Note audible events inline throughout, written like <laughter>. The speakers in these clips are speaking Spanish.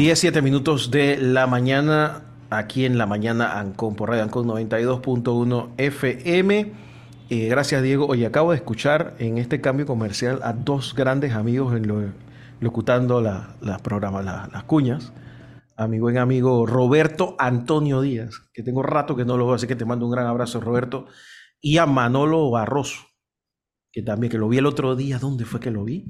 17 minutos de la mañana, aquí en la mañana Ancon, por Radio Ancon 92.1 FM. Eh, gracias, Diego. Oye, acabo de escuchar en este cambio comercial a dos grandes amigos en lo, locutando las programas, las cuñas. A mi buen amigo Roberto Antonio Díaz, que tengo rato que no lo veo, así que te mando un gran abrazo, Roberto. Y a Manolo Barroso, que también, que lo vi el otro día. ¿Dónde fue que lo vi?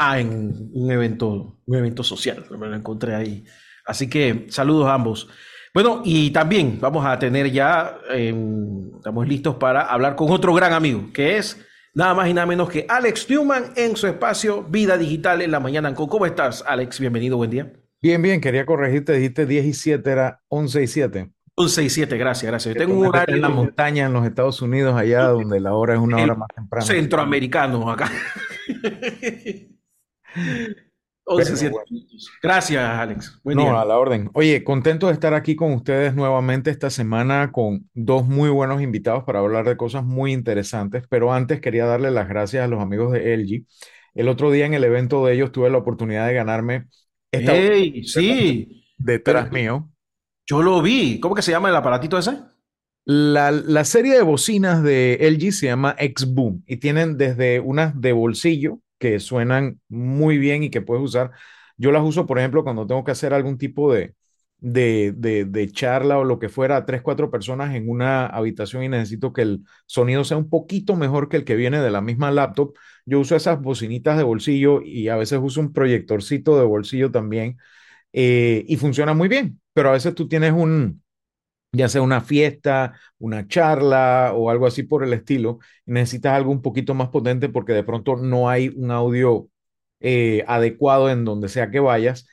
Ah, en un evento, un evento social, me lo encontré ahí. Así que saludos a ambos. Bueno, y también vamos a tener ya, em, estamos listos para hablar con otro gran amigo, que es nada más y nada menos que Alex Newman en su espacio Vida Digital en la mañana. ¿Cómo estás, Alex? Bienvenido, buen día. Bien, bien, quería corregirte, dijiste 10 y 7, era 11 y 7. 11 y 7, gracias, gracias. Yo tengo un horario en la montaña en los Estados Unidos, allá donde la hora es una <laughs> hora más temprana. Centroamericano acá. <laughs> Gracias, Alex. no, a la orden. Oye, contento de estar aquí con ustedes nuevamente esta semana con dos muy buenos invitados para hablar de cosas muy interesantes, pero antes quería darle las gracias a los amigos de LG. El otro día en el evento de ellos tuve la oportunidad de ganarme esta hey, sí. detrás mío. Yo lo vi. ¿Cómo que se llama el aparatito ese? La, la serie de bocinas de LG se llama X-Boom y tienen desde unas de bolsillo que suenan muy bien y que puedes usar. Yo las uso, por ejemplo, cuando tengo que hacer algún tipo de, de, de, charla o lo que fuera a tres, cuatro personas en una habitación y necesito que el sonido sea un poquito mejor que el que viene de la misma laptop. Yo uso esas bocinitas de bolsillo y a veces uso un proyectorcito de bolsillo también eh, y funciona muy bien, pero a veces tú tienes un, ya sea una fiesta, una charla o algo así por el estilo, necesitas algo un poquito más potente porque de pronto no hay un audio eh, adecuado en donde sea que vayas.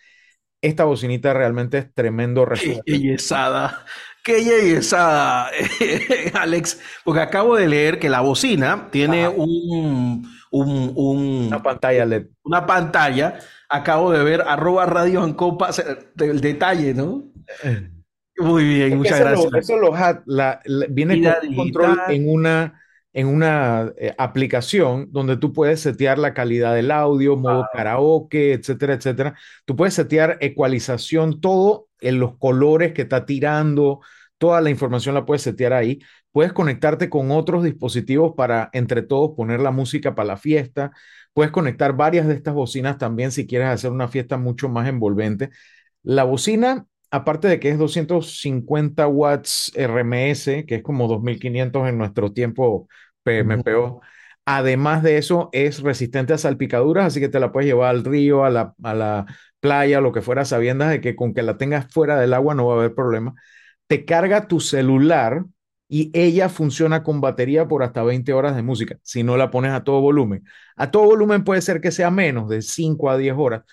Esta bocinita realmente es tremendo <laughs> Qué yesada, qué yesada, <laughs> Alex, porque acabo de leer que la bocina tiene un, una pantalla LED. Una pantalla. Acabo de ver arroba radio en copa, el detalle, ¿no? Muy bien, muchas gracias. eso lo la, viene con control en una, en una eh, aplicación donde tú puedes setear la calidad del audio, modo karaoke, etcétera, etcétera. Tú puedes setear ecualización, todo en los colores que está tirando, toda la información la puedes setear ahí. Puedes conectarte con otros dispositivos para entre todos poner la música para la fiesta. Puedes conectar varias de estas bocinas también si quieres hacer una fiesta mucho más envolvente. La bocina aparte de que es 250 watts RMS, que es como 2500 en nuestro tiempo PMPO, además de eso es resistente a salpicaduras, así que te la puedes llevar al río, a la, a la playa, lo que fuera, sabiendo de que con que la tengas fuera del agua no va a haber problema. Te carga tu celular y ella funciona con batería por hasta 20 horas de música, si no la pones a todo volumen. A todo volumen puede ser que sea menos de 5 a 10 horas,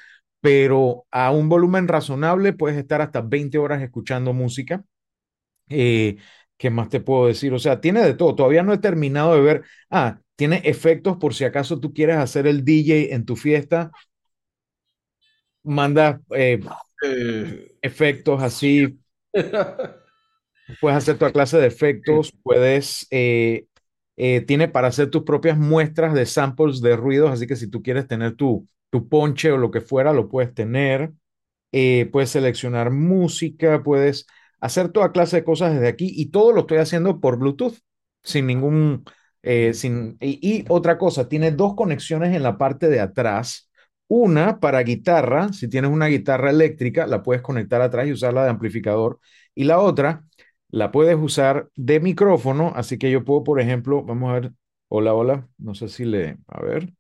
pero a un volumen razonable puedes estar hasta 20 horas escuchando música. Eh, ¿Qué más te puedo decir? O sea, tiene de todo. Todavía no he terminado de ver. Ah, tiene efectos por si acaso tú quieres hacer el DJ en tu fiesta. Manda eh, eh. efectos así. <laughs> puedes hacer toda clase de efectos. Puedes. tiene para hacer tus propias muestras de samples de ruidos. Así que si tú quieres tener tu, tu ponche o lo que fuera, lo puedes tener. Eh, puedes seleccionar música, puedes hacer toda clase de cosas desde aquí y todo lo estoy haciendo por Bluetooth, sin ningún... Eh, sin, y, otra cosa, tiene dos conexiones en la parte de atrás. Una para guitarra, si tienes una guitarra eléctrica, la puedes conectar atrás y usarla de amplificador. Y la otra, la puedes usar de micrófono, así que yo puedo, por ejemplo, vamos a ver, hola, hola, no sé si le, a ver,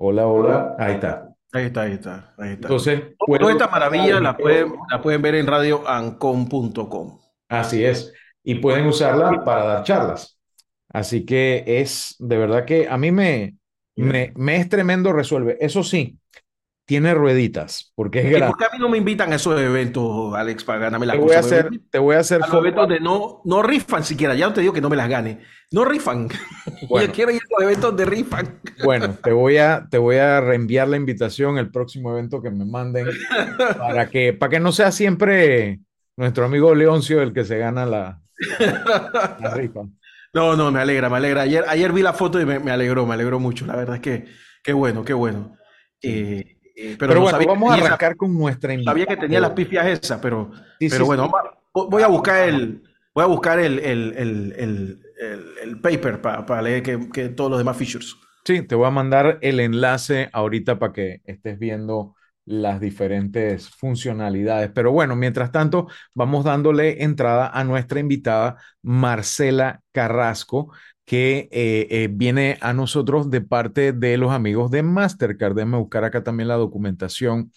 Hola, hola. Ahí está. Ahí está, ahí está, ahí está. Entonces, toda esta maravilla la pueden, la pueden ver en radioancon.com. Así es. Y pueden usarla para dar charlas. Así que es de verdad que a mí me, me, me es tremendo resuelve. Eso sí, tiene rueditas, porque es ¿Y por qué a mí no me invitan a esos eventos, Alex, para ganarme la te voy a hacer, Te voy a hacer... A eventos de no, no rifan siquiera, ya te digo que no me las gane. No rifan. <laughs> Yo quiero ir a los eventos de rifan. Bueno, <laughs> te voy, a, te voy a reenviar la invitación el próximo evento que me manden para que, para que no sea siempre nuestro amigo Leoncio el que se gana la, <laughs> rifa. No, no, me alegra, me alegra. Ayer, ayer vi la foto y me, alegró, me alegró mucho. La verdad es que qué bueno, qué bueno. Eh, Eh, pero, bueno, vamos a arrancar con nuestra invitada. Sabía que tenía las pifias esas, pero, pero bueno, voy a buscar el, voy a buscar el, el, el paper para leer que, que, todos los demás features. Sí, te voy a mandar el enlace ahorita para que estés viendo las diferentes funcionalidades. Pero bueno, mientras tanto, vamos dándole entrada a nuestra invitada Marcela Carrasco, que eh, eh, viene a nosotros de parte de los amigos de Mastercard. Déjame buscar acá también la documentación.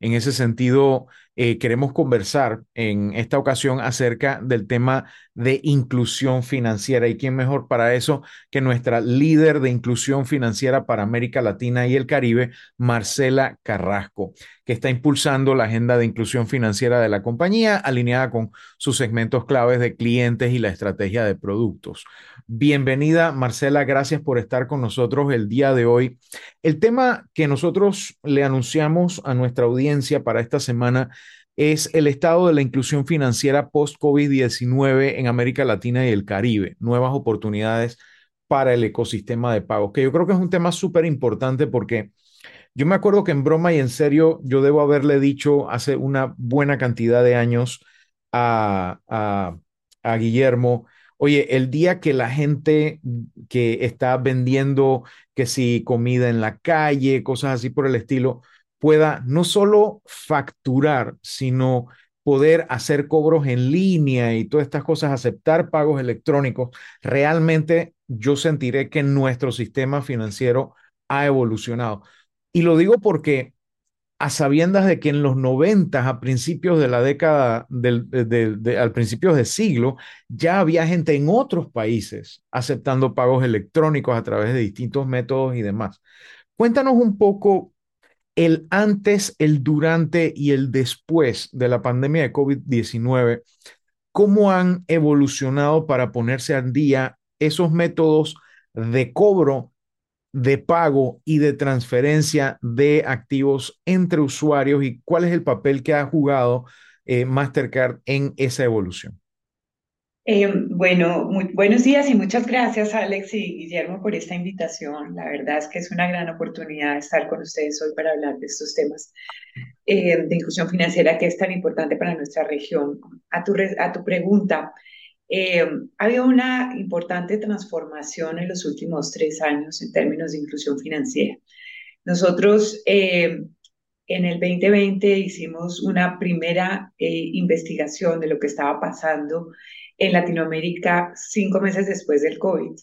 En ese sentido, eh, queremos conversar en esta ocasión acerca del tema de inclusión financiera. ¿Y quién mejor para eso que nuestra líder de inclusión financiera para América Latina y el Caribe, Marcela Carrasco, que está impulsando la agenda de inclusión financiera de la compañía, alineada con sus segmentos claves de clientes y la estrategia de productos. Bienvenida, Marcela, gracias por estar con nosotros el día de hoy. El tema que nosotros le anunciamos a nuestra audiencia para esta semana es el estado de la inclusión financiera post-COVID-19 en América Latina y el Caribe, nuevas oportunidades para el ecosistema de pagos, que yo creo que es un tema súper importante porque yo me acuerdo que en broma y en serio yo debo haberle dicho hace una buena cantidad de años a, a Guillermo, oye, el día que la gente que está vendiendo, que si comida en la calle, cosas así por el estilo, pueda no solo facturar, sino poder hacer cobros en línea y todas estas cosas, aceptar pagos electrónicos, realmente yo sentiré que nuestro sistema financiero ha evolucionado. Y lo digo porque a sabiendas de que en los 90, a principios de la década, del, de, al principios de siglo, ya había gente en otros países aceptando pagos electrónicos a través de distintos métodos y demás. Cuéntanos un poco el antes, el durante y el después de la pandemia de COVID-19, cómo han evolucionado para ponerse al día esos métodos de cobro, de pago y de transferencia de activos entre usuarios y cuál es el papel que ha jugado eh, Mastercard en esa evolución. Eh, bueno, muy, buenos días y muchas gracias Alex y Guillermo por esta invitación. La verdad es que es una gran oportunidad estar con ustedes hoy para hablar de estos temas eh, de inclusión financiera que es tan importante para nuestra región. A tu, a tu pregunta, eh, ha habido una importante transformación en los últimos tres años en términos de inclusión financiera. Nosotros en el 2020 hicimos una primera investigación de lo que estaba pasando en Latinoamérica cinco meses después del COVID,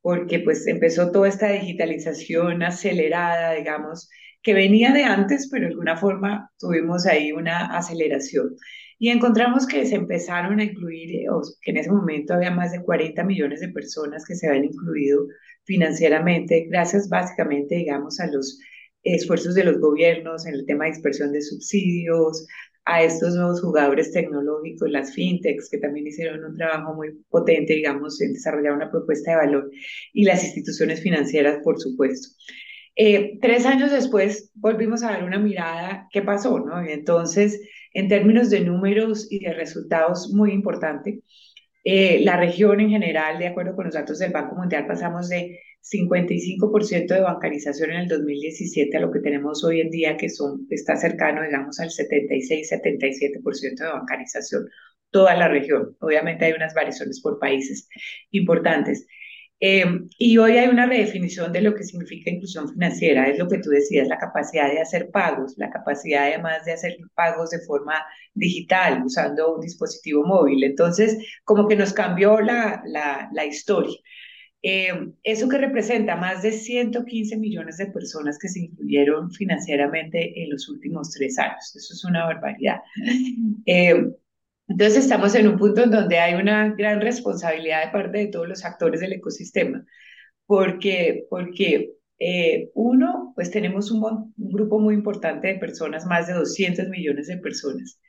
porque pues empezó toda esta digitalización acelerada, digamos, que venía de antes, pero de alguna forma tuvimos ahí una aceleración. Y encontramos que se empezaron a incluir, eh, que en ese momento había más de 40 millones de personas que se habían incluido financieramente, gracias básicamente, digamos, a los esfuerzos de los gobiernos en el tema de dispersión de subsidios, a estos nuevos jugadores tecnológicos, las fintechs, que también hicieron un trabajo muy potente, digamos, en desarrollar una propuesta de valor, y las instituciones financieras, por supuesto. Eh, tres años después volvimos a dar una mirada qué pasó, ¿no? Y entonces, en términos de números y de resultados, muy importante. Eh, la región en general, de acuerdo con los datos del Banco Mundial, pasamos de 55% de bancarización en el 2017 a lo que tenemos hoy en día, que son, está cercano, digamos, al 76-77% de bancarización, toda la región. Obviamente hay unas variaciones por países importantes. Eh, y hoy hay una redefinición de lo que significa inclusión financiera, es lo que tú decías, la capacidad de hacer pagos, la capacidad además de hacer pagos de forma digital, usando un dispositivo móvil. Entonces, como que nos cambió la, la, la historia. Eh, eso que representa más de 115 millones de personas que se incluyeron financieramente en los últimos tres años. Eso es una barbaridad. Eh, entonces estamos en un punto en donde hay una gran responsabilidad de parte de todos los actores del ecosistema, porque, porque eh, uno, pues tenemos un, un grupo muy importante de personas, más de 200 millones de personas,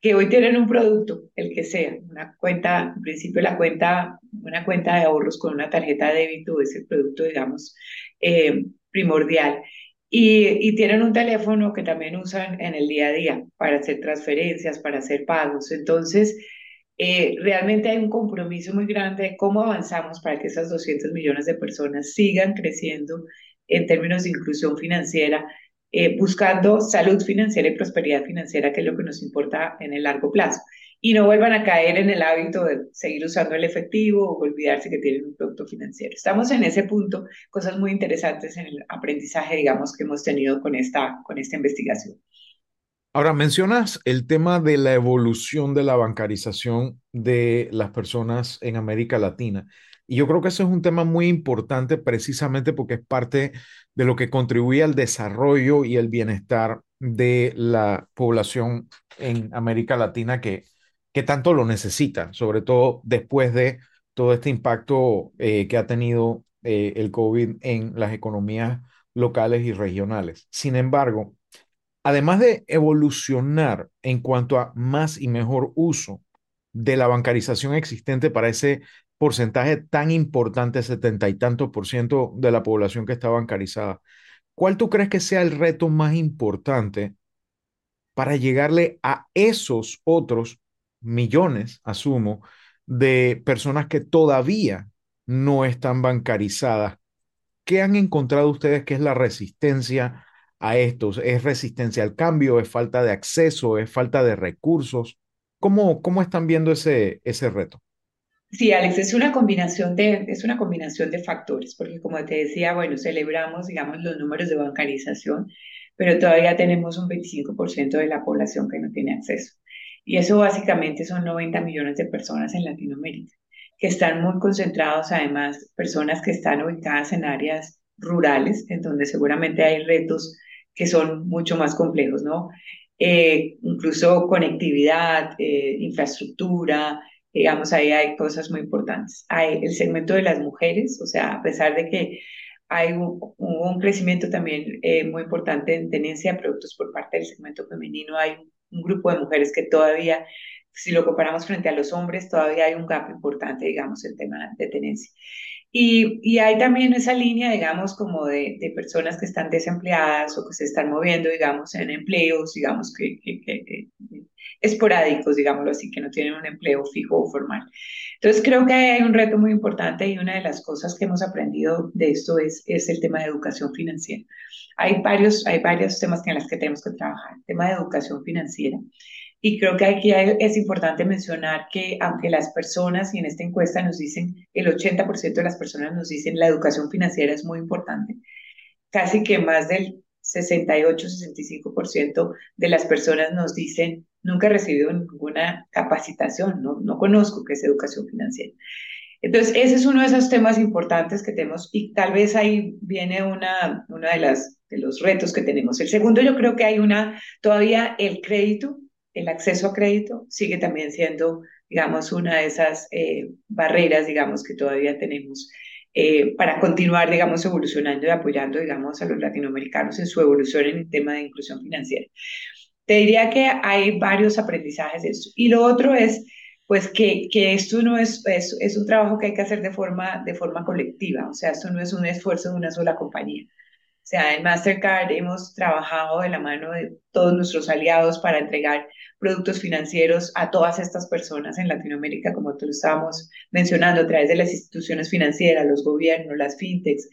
que hoy tienen un producto, el que sea, una cuenta, en principio la cuenta, una cuenta de ahorros con una tarjeta de débito es el producto, digamos, eh, primordial. Y, y, tienen un teléfono que también usan en el día a día para hacer transferencias, para hacer pagos. Entonces, eh, realmente hay un compromiso muy grande de cómo avanzamos para que esas 200 millones de personas sigan creciendo en términos de inclusión financiera eh, buscando salud financiera y prosperidad financiera, que es lo que nos importa en el largo plazo. Y no vuelvan a caer en el hábito de seguir usando el efectivo o olvidarse que tienen un producto financiero. Estamos en ese punto, cosas muy interesantes en el aprendizaje, digamos, que hemos tenido con esta, con esta investigación. Ahora, mencionas el tema de la evolución de la bancarización de las personas en América Latina. Y yo creo que eso es un tema muy importante precisamente porque es parte de lo que contribuye al desarrollo y el bienestar de la población en América Latina que, que tanto lo necesita, sobre todo después de todo este impacto eh, que ha tenido eh, el COVID en las economías locales y regionales. Sin embargo, además de evolucionar en cuanto a más y mejor uso de la bancarización existente para ese porcentaje tan importante, setenta y tantos por ciento de la población que está bancarizada, ¿cuál tú crees que sea el reto más importante para llegarle a esos otros millones, asumo, de personas que todavía no están bancarizadas? ¿Qué han encontrado ustedes que es la resistencia a estos? ¿Es resistencia al cambio? ¿Es falta de acceso? ¿Es falta de recursos? ¿Cómo, cómo están viendo ese, ese reto? Sí, Alex, es una combinación de, es una combinación de factores, porque como te decía, bueno, celebramos, digamos, los números de bancarización, pero todavía tenemos un 25% de la población que no tiene acceso. Y eso básicamente son 90 millones de personas en Latinoamérica, que están muy concentrados, además, personas que están ubicadas en áreas rurales, en donde seguramente hay retos que son mucho más complejos, ¿no? Eh, incluso conectividad, eh, infraestructura, digamos, ahí hay cosas muy importantes. Hay el segmento de las mujeres, o sea, a pesar de que hay un, crecimiento también eh, muy importante en tenencia de productos por parte del segmento femenino, hay un, grupo de mujeres que todavía, si lo comparamos frente a los hombres, todavía hay un gap importante, digamos, en tema de tenencia. Y, y, hay también esa línea, digamos, como de, de, personas que están desempleadas o que se están moviendo, digamos, en empleos, digamos, que, que, que, esporádicos, digámoslo así, que no tienen un empleo fijo o formal. Entonces, creo que hay un reto muy importante y una de las cosas que hemos aprendido de esto es, es el tema de educación financiera. Hay varios, hay varios temas en los que tenemos que trabajar. El tema de educación financiera. Y creo que aquí es importante mencionar que aunque las personas, y en esta encuesta nos dicen, el 80% de las personas nos dicen la educación financiera es muy importante, casi que más del 68-65% de las personas nos dicen nunca he recibido ninguna capacitación, no, no conozco qué es educación financiera. Entonces, ese es uno de esos temas importantes que tenemos y tal vez ahí viene una, una de, las, de los retos que tenemos. El segundo, yo creo que hay una, todavía el crédito, el acceso a crédito sigue también siendo, digamos, una de esas eh, barreras, digamos, que todavía tenemos eh, para continuar, digamos, evolucionando y apoyando, digamos, a los latinoamericanos en su evolución en el tema de inclusión financiera. Te diría que hay varios aprendizajes de esto. Y lo otro es, pues, que, que esto no es, es, es, un trabajo que hay que hacer de forma, de forma colectiva, o sea, esto no es un esfuerzo de una sola compañía. Sea, en Mastercard hemos trabajado de la mano de todos nuestros aliados para entregar productos financieros a todas estas personas en Latinoamérica, como te lo estábamos mencionando, a través de las instituciones financieras, los gobiernos, las fintechs,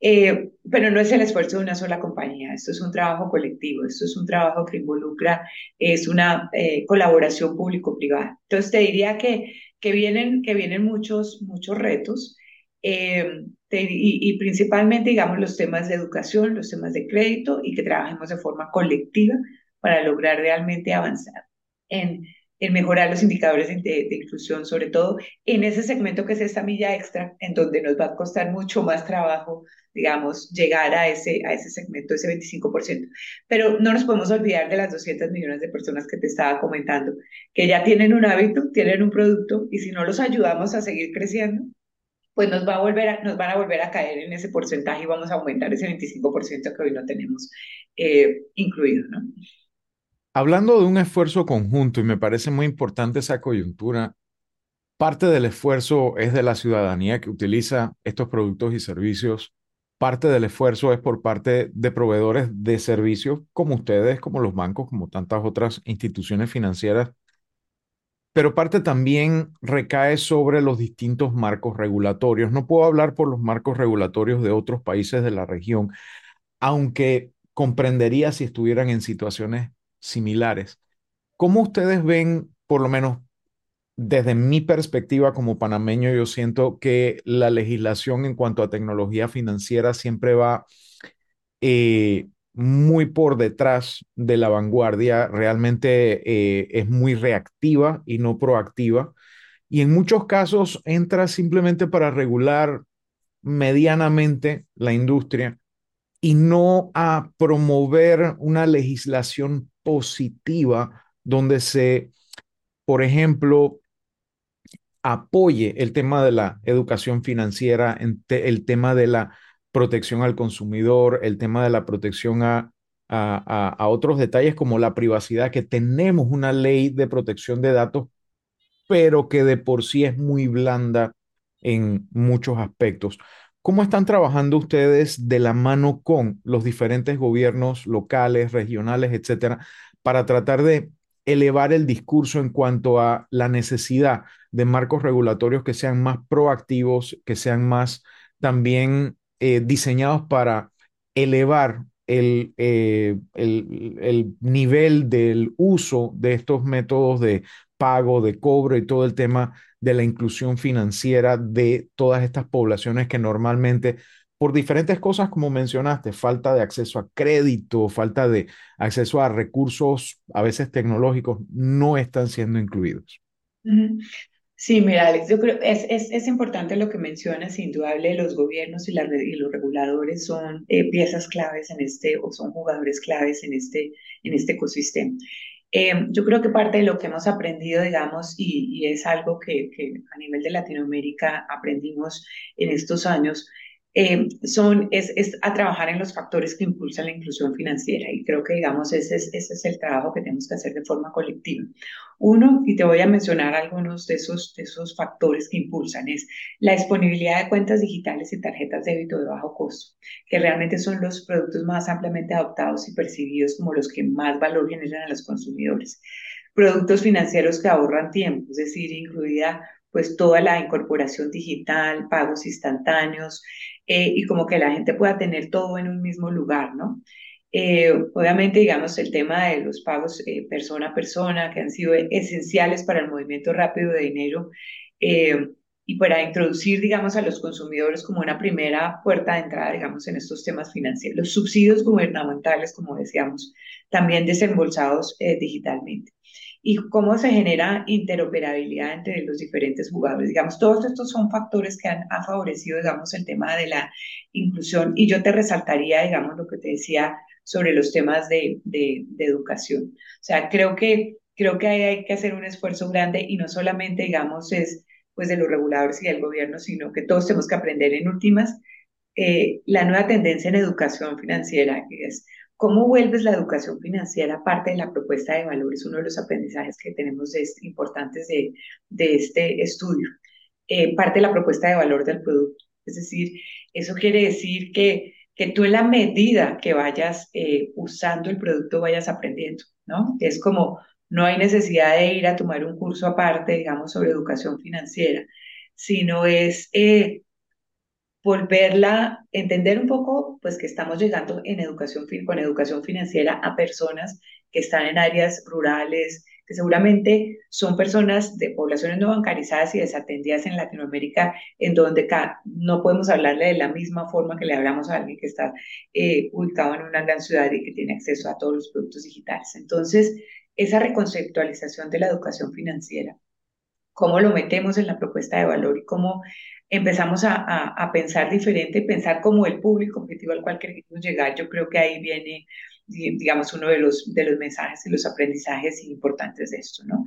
eh, pero no es el esfuerzo de una sola compañía, esto es un trabajo colectivo, esto es un trabajo que involucra, es una eh, colaboración público-privada. Entonces te diría que, que, vienen, que vienen muchos, muchos retos eh, y, y, principalmente, digamos, los temas de educación, los temas de crédito y que trabajemos de forma colectiva para lograr realmente avanzar en en mejorar los indicadores de, inclusión, sobre todo en ese segmento que es esta milla extra, en donde nos va a costar mucho más trabajo, digamos, llegar a ese, a ese segmento, ese 25%. Pero no nos podemos olvidar de las 200 millones de personas que te estaba comentando, que ya tienen un hábito, tienen un producto, y si no los ayudamos a seguir creciendo, pues nos, va a volver a, nos van a volver a caer en ese porcentaje y vamos a aumentar ese 25% que hoy no tenemos eh, incluido, ¿no? Hablando de un esfuerzo conjunto, y me parece muy importante esa coyuntura, parte del esfuerzo es de la ciudadanía que utiliza estos productos y servicios. Parte del esfuerzo es por parte de proveedores de servicios como ustedes, como los bancos, como tantas otras instituciones financieras. Pero parte también recae sobre los distintos marcos regulatorios. No puedo hablar por los marcos regulatorios de otros países de la región, aunque comprendería si estuvieran en situaciones similares. ¿Cómo ustedes ven, por lo menos desde mi perspectiva como panameño, yo siento que la legislación en cuanto a tecnología financiera siempre va eh, muy por detrás de la vanguardia, realmente eh, es muy reactiva y no proactiva. Y en muchos casos entra simplemente para regular medianamente la industria y no a promover una legislación positiva donde se, por ejemplo, apoye el tema de la educación financiera, el tema de la protección al consumidor, el tema de la protección a, a, otros detalles como la privacidad, que tenemos una ley de protección de datos, pero que de por sí es muy blanda en muchos aspectos. ¿Cómo están trabajando ustedes de la mano con los diferentes gobiernos locales, regionales, etcétera, para tratar de elevar el discurso en cuanto a la necesidad de marcos regulatorios que sean más proactivos, que sean más también eh, diseñados para elevar el, eh, el, el, nivel del uso de estos métodos de pago, de cobro y todo el tema de la inclusión financiera de todas estas poblaciones que normalmente por diferentes cosas, como mencionaste, falta de acceso a crédito, falta de acceso a recursos a veces tecnológicos, no están siendo incluidos. Sí, mira, Alex, yo creo es, es, es importante lo que mencionas, indudable, los gobiernos y, la, y los reguladores son eh, piezas claves en este, o son jugadores claves en este, en este ecosistema. Eh, yo creo que parte de lo que hemos aprendido, digamos, y, y es algo que, que, a nivel de Latinoamérica aprendimos en estos años, eh, son, es, es, a trabajar en los factores que impulsan la inclusión financiera. Y creo que, digamos, ese es, ese es el trabajo que tenemos que hacer de forma colectiva. Uno, y te voy a mencionar algunos de esos, de esos factores que impulsan, es la disponibilidad de cuentas digitales y tarjetas de débito de bajo costo, que realmente son los productos más ampliamente adoptados y percibidos como los que más valor generan a los consumidores. Productos financieros que ahorran tiempo, es decir, incluida pues toda la incorporación digital, pagos instantáneos, eh, y como que la gente pueda tener todo en un mismo lugar, ¿no? Eh, obviamente, digamos, el tema de los pagos eh, persona a persona, que han sido esenciales para el movimiento rápido de dinero y para introducir, digamos, a los consumidores como una primera puerta de entrada, digamos, en estos temas financieros. Los subsidios gubernamentales, como decíamos, también desembolsados digitalmente y cómo se genera interoperabilidad entre los diferentes jugadores. Digamos, todos estos son factores que han, favorecido, digamos, el tema de la inclusión. Y yo te resaltaría, digamos, lo que te decía sobre los temas de, de, educación. O sea, creo que, creo que hay, que hacer un esfuerzo grande y no solamente, digamos, es pues de los reguladores y del gobierno, sino que todos tenemos que aprender en últimas eh, la nueva tendencia en educación financiera, que es ¿Cómo vuelves la educación financiera parte de la propuesta de valor? Es uno de los aprendizajes que tenemos este, importantes de, de, este estudio. Eh, parte de la propuesta de valor del producto. Es decir, eso quiere decir que, que tú en la medida que vayas eh, usando el producto vayas aprendiendo, ¿no? Es como, no hay necesidad de ir a tomar un curso aparte, digamos, sobre educación financiera, sino es eh, volverla, entender un poco, pues que estamos llegando en educación, con educación financiera a personas que están en áreas rurales, que seguramente son personas de poblaciones no bancarizadas y desatendidas en Latinoamérica, en donde no podemos hablarle de la misma forma que le hablamos a alguien que está eh, ubicado en una gran ciudad y que tiene acceso a todos los productos digitales. Entonces, esa reconceptualización de la educación financiera, cómo lo metemos en la propuesta de valor y cómo empezamos a, a, pensar diferente, pensar como el público objetivo al cual queremos llegar. Yo creo que ahí viene, digamos, uno de los, de los mensajes y los aprendizajes importantes de esto, ¿no?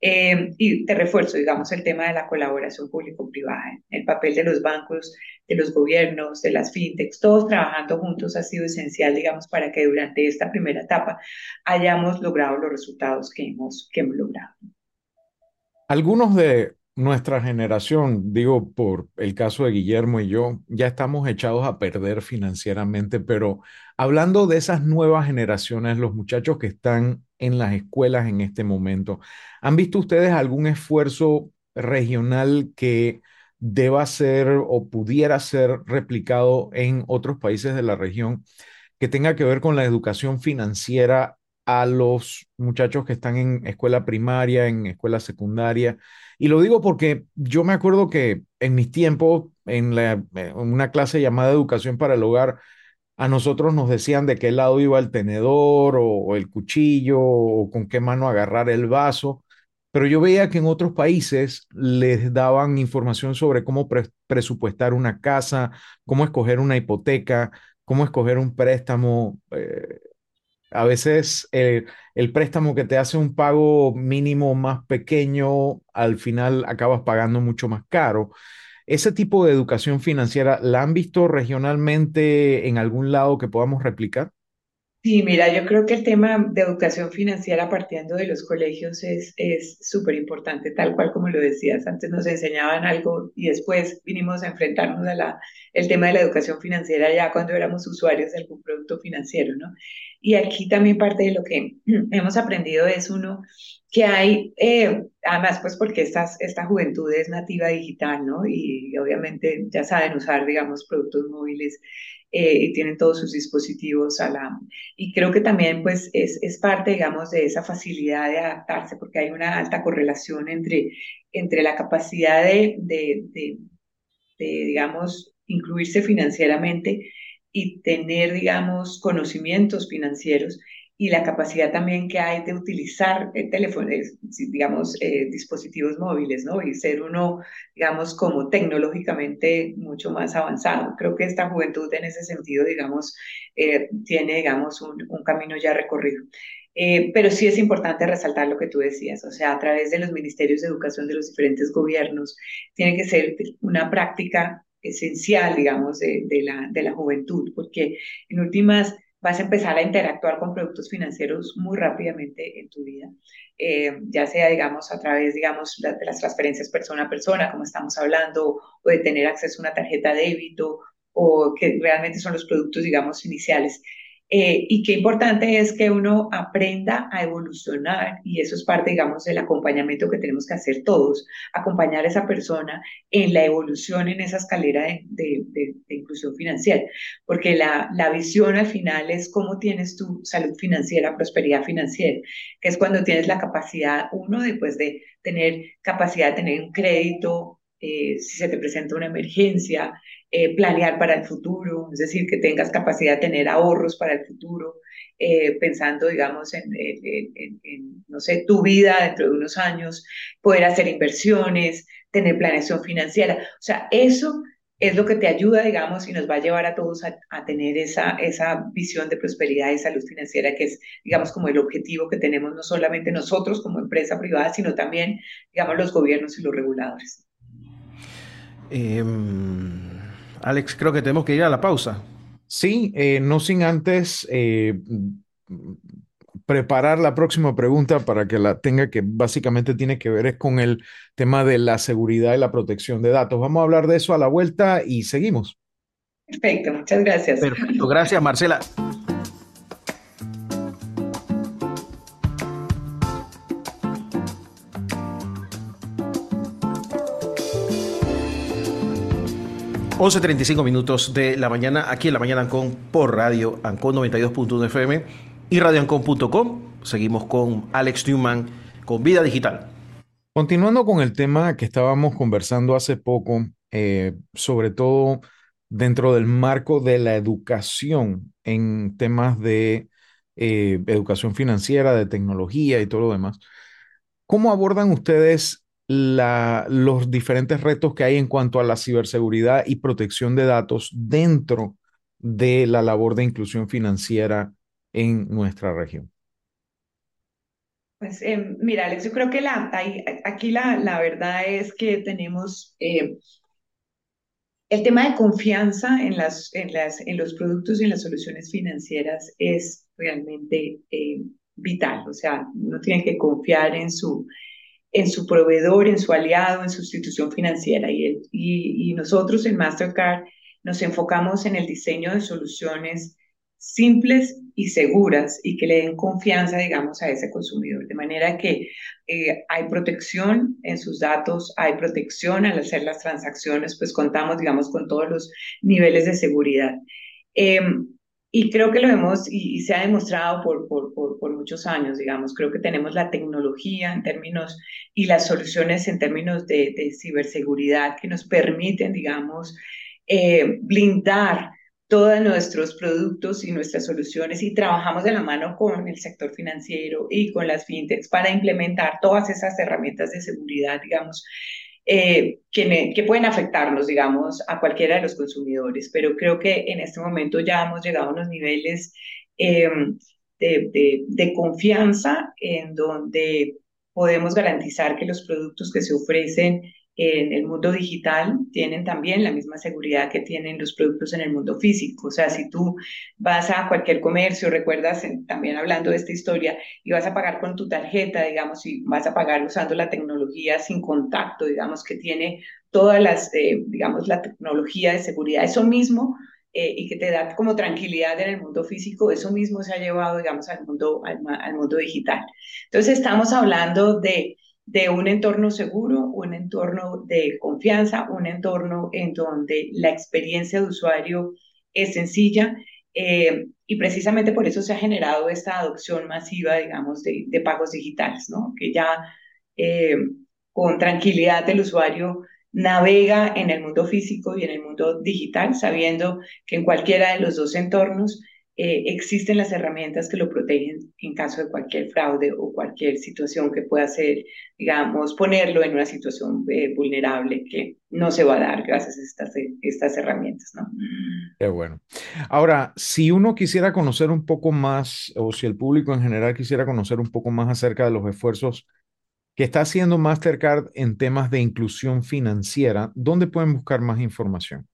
Eh, y te refuerzo, digamos, el tema de la colaboración público-privada, el papel de los bancos, de los gobiernos, de las fintechs, todos trabajando juntos ha sido esencial, digamos, para que durante esta primera etapa hayamos logrado los resultados que hemos, que hemos logrado. Algunos de nuestra generación, digo por el caso de Guillermo y yo, ya estamos echados a perder financieramente, pero hablando de esas nuevas generaciones, los muchachos que están en las escuelas en este momento, ¿han visto ustedes algún esfuerzo regional que deba ser o pudiera ser replicado en otros países de la región? que tenga que ver con la educación financiera a los muchachos que están en escuela primaria, en escuela secundaria. Y lo digo porque yo me acuerdo que en mis tiempos, en, la, en una clase llamada Educación para el Hogar, a nosotros nos decían de qué lado iba el tenedor o, el cuchillo o con qué mano agarrar el vaso, pero yo veía que en otros países les daban información sobre cómo presupuestar una casa, cómo escoger una hipoteca, cómo escoger un préstamo. Eh, a veces eh, el préstamo que te hace un pago mínimo más pequeño, al final acabas pagando mucho más caro. ¿Ese tipo de educación financiera la han visto regionalmente en algún lado que podamos replicar? Sí, mira, yo creo que el tema de educación financiera partiendo de los colegios es súper importante, tal cual como lo decías. Antes nos enseñaban algo y después vinimos a enfrentarnos a la, el tema de la educación financiera ya cuando éramos usuarios de algún producto financiero, ¿no? Y aquí también parte de lo que <clears throat> hemos aprendido es uno que hay, eh, además pues porque estas, esta juventud es nativa digital, ¿no? Y, obviamente ya saben usar, digamos, productos móviles eh, y tienen todos sus dispositivos a la... Y creo que también pues es, es parte, digamos, de esa facilidad de adaptarse, porque hay una alta correlación entre, entre la capacidad de, de, de, de digamos, incluirse financieramente y tener, digamos, conocimientos financieros y la capacidad también que hay de utilizar teléfonos, digamos, eh, dispositivos móviles, ¿no? Y ser uno, digamos, como tecnológicamente mucho más avanzado. Creo que esta juventud en ese sentido, digamos, eh, tiene, digamos, un, un, camino ya recorrido. Eh, pero sí es importante resaltar lo que tú decías, o sea, a través de los ministerios de educación de los diferentes gobiernos, tiene que ser una práctica esencial, digamos, de, la, de la juventud, porque en últimas vas a empezar a interactuar con productos financieros muy rápidamente en tu vida, eh, ya sea, digamos, a través, digamos, de las transferencias persona a persona, como estamos hablando, o de tener acceso a una tarjeta de débito, o que realmente son los productos, digamos, iniciales. Eh, y qué importante es que uno aprenda a evolucionar y eso es parte, digamos, del acompañamiento que tenemos que hacer todos, acompañar a esa persona en la evolución en esa escalera de, de, inclusión financiera, porque la, la, visión al final es cómo tienes tu salud financiera, prosperidad financiera, que es cuando tienes la capacidad, uno, después de tener capacidad de tener un crédito, eh, si se te presenta una emergencia, eh, planear para el futuro, es decir, que tengas capacidad de tener ahorros para el futuro, eh, pensando, digamos, en, no sé, tu vida dentro de unos años, poder hacer inversiones, tener planeación financiera. O sea, eso es lo que te ayuda, digamos, y nos va a llevar a todos a, a, tener esa, esa visión de prosperidad y salud financiera, que es, digamos, como el objetivo que tenemos no solamente nosotros como empresa privada, sino también, digamos, los gobiernos y los reguladores. Eh, Alex, creo que tenemos que ir a la pausa. Sí, eh, no sin antes eh, preparar la próxima pregunta para que la tenga, que básicamente tiene que ver es con el tema de la seguridad y la protección de datos. Vamos a hablar de eso a la vuelta y seguimos. Perfecto, muchas gracias. Perfecto, gracias Marcela. 11.35 minutos de la mañana, aquí en la mañana Ancon por radio Ancon 92.1 FM y radioancon.com. Seguimos con Alex Newman con Vida Digital. Continuando con el tema que estábamos conversando hace poco, eh, sobre todo dentro del marco de la educación en temas de eh, educación financiera, de tecnología y todo lo demás, ¿cómo abordan ustedes la, los diferentes retos que hay en cuanto a la ciberseguridad y protección de datos dentro de la labor de inclusión financiera en nuestra región? Pues eh, mira, Alex, yo creo que la, aquí la, la, verdad es que tenemos eh, el tema de confianza en, las, en, las, en los productos y en las soluciones financieras es realmente eh, vital. O sea, uno tiene que confiar en su, en su proveedor, en su aliado, en su institución financiera. Y, y, nosotros en Mastercard nos enfocamos en el diseño de soluciones simples y seguras y que le den confianza, digamos, a ese consumidor. De manera que eh, hay protección en sus datos, hay protección al hacer las transacciones, pues contamos, digamos, con todos los niveles de seguridad. Em, Y creo que lo hemos, y, se ha demostrado por, por, por, muchos años, digamos, creo que tenemos la tecnología en términos y las soluciones en términos de, ciberseguridad que nos permiten, digamos, eh, blindar todos nuestros productos y nuestras soluciones y trabajamos de la mano con el sector financiero y con las fintechs para implementar todas esas herramientas de seguridad, digamos, eh, que, pueden afectarnos, digamos, a cualquiera de los consumidores. Pero creo que en este momento ya hemos llegado a unos niveles eh, de, de confianza en donde podemos garantizar que los productos que se ofrecen en el mundo digital tienen también la misma seguridad que tienen los productos en el mundo físico. O sea, si tú vas a cualquier comercio, recuerdas también hablando de esta historia, y vas a pagar con tu tarjeta, digamos, y vas a pagar usando la tecnología sin contacto, digamos, que tiene todas las, eh, digamos, la tecnología de seguridad, eso mismo. Eh, y que te da como tranquilidad en el mundo físico, eso mismo se ha llevado, digamos, al mundo, al mundo digital. Entonces, estamos hablando de de un entorno seguro, un entorno de confianza, un entorno en donde la experiencia de usuario es sencilla eh, y precisamente por eso se ha generado esta adopción masiva, digamos, de, pagos digitales, ¿no? Que ya eh, con tranquilidad el usuario navega en el mundo físico y en el mundo digital, sabiendo que en cualquiera de los dos entornos eh, existen las herramientas que lo protegen en caso de cualquier fraude o cualquier situación que pueda ser, digamos, ponerlo en una situación eh, vulnerable que no se va a dar gracias a estas, estas herramientas, ¿no? Qué bueno. Ahora, si uno quisiera conocer un poco más, o si el público en general quisiera conocer un poco más acerca de los esfuerzos que está haciendo Mastercard en temas de inclusión financiera, ¿dónde pueden buscar más información?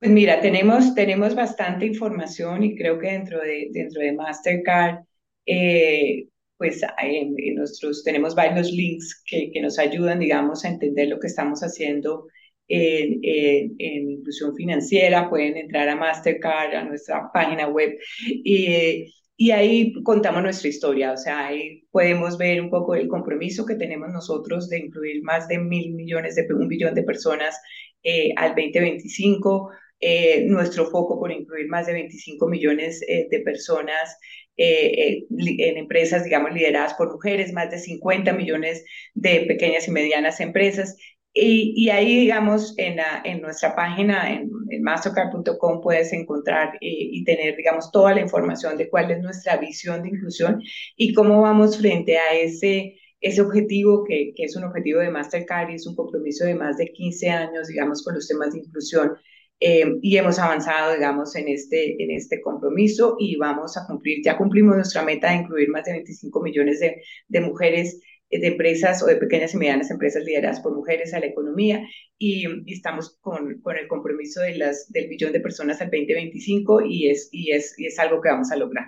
Pues mira, tenemos, tenemos bastante información y creo que dentro de, dentro de Mastercard, eh, pues en, nuestros, tenemos varios links que, que, nos ayudan, digamos, a entender lo que estamos haciendo en, en, inclusión financiera. Pueden entrar a Mastercard, a nuestra página web y, y ahí contamos nuestra historia. O sea, ahí podemos ver un poco el compromiso que tenemos nosotros de incluir más de mil millones, de un billón de personas eh, al 2025 eh, nuestro foco por incluir más de 25 millones eh, de personas eh, en empresas, digamos, lideradas por mujeres, más de 50 millones de pequeñas y medianas empresas. Y, ahí, digamos, en, en nuestra página, en, mastercard.com, puedes encontrar y tener, digamos, toda la información de cuál es nuestra visión de inclusión y cómo vamos frente a ese ese objetivo que, que, es un objetivo de Mastercard y es un compromiso de más de 15 años, digamos, con los temas de inclusión eh, y hemos avanzado, digamos, en este, en este compromiso y vamos a cumplir, ya cumplimos nuestra meta de incluir más de 25 millones de, de mujeres eh, de empresas o de pequeñas y medianas empresas lideradas por mujeres a la economía y, estamos con, con, el compromiso de las, del billón de personas al 2025 y es, y, es, y es algo que vamos a lograr.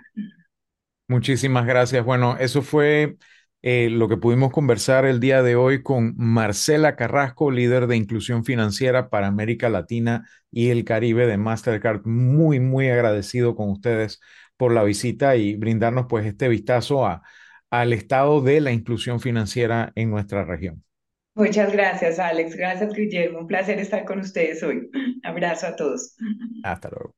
Muchísimas gracias. Bueno, eso fue eh, lo que pudimos conversar el día de hoy con Marcela Carrasco, líder de inclusión financiera para América Latina y el Caribe de Mastercard. Muy, muy agradecido con ustedes por la visita y brindarnos pues este vistazo a, al estado de la inclusión financiera en nuestra región. Muchas gracias, Alex. Gracias, Guillermo. Un placer estar con ustedes hoy. Abrazo a todos. Hasta luego.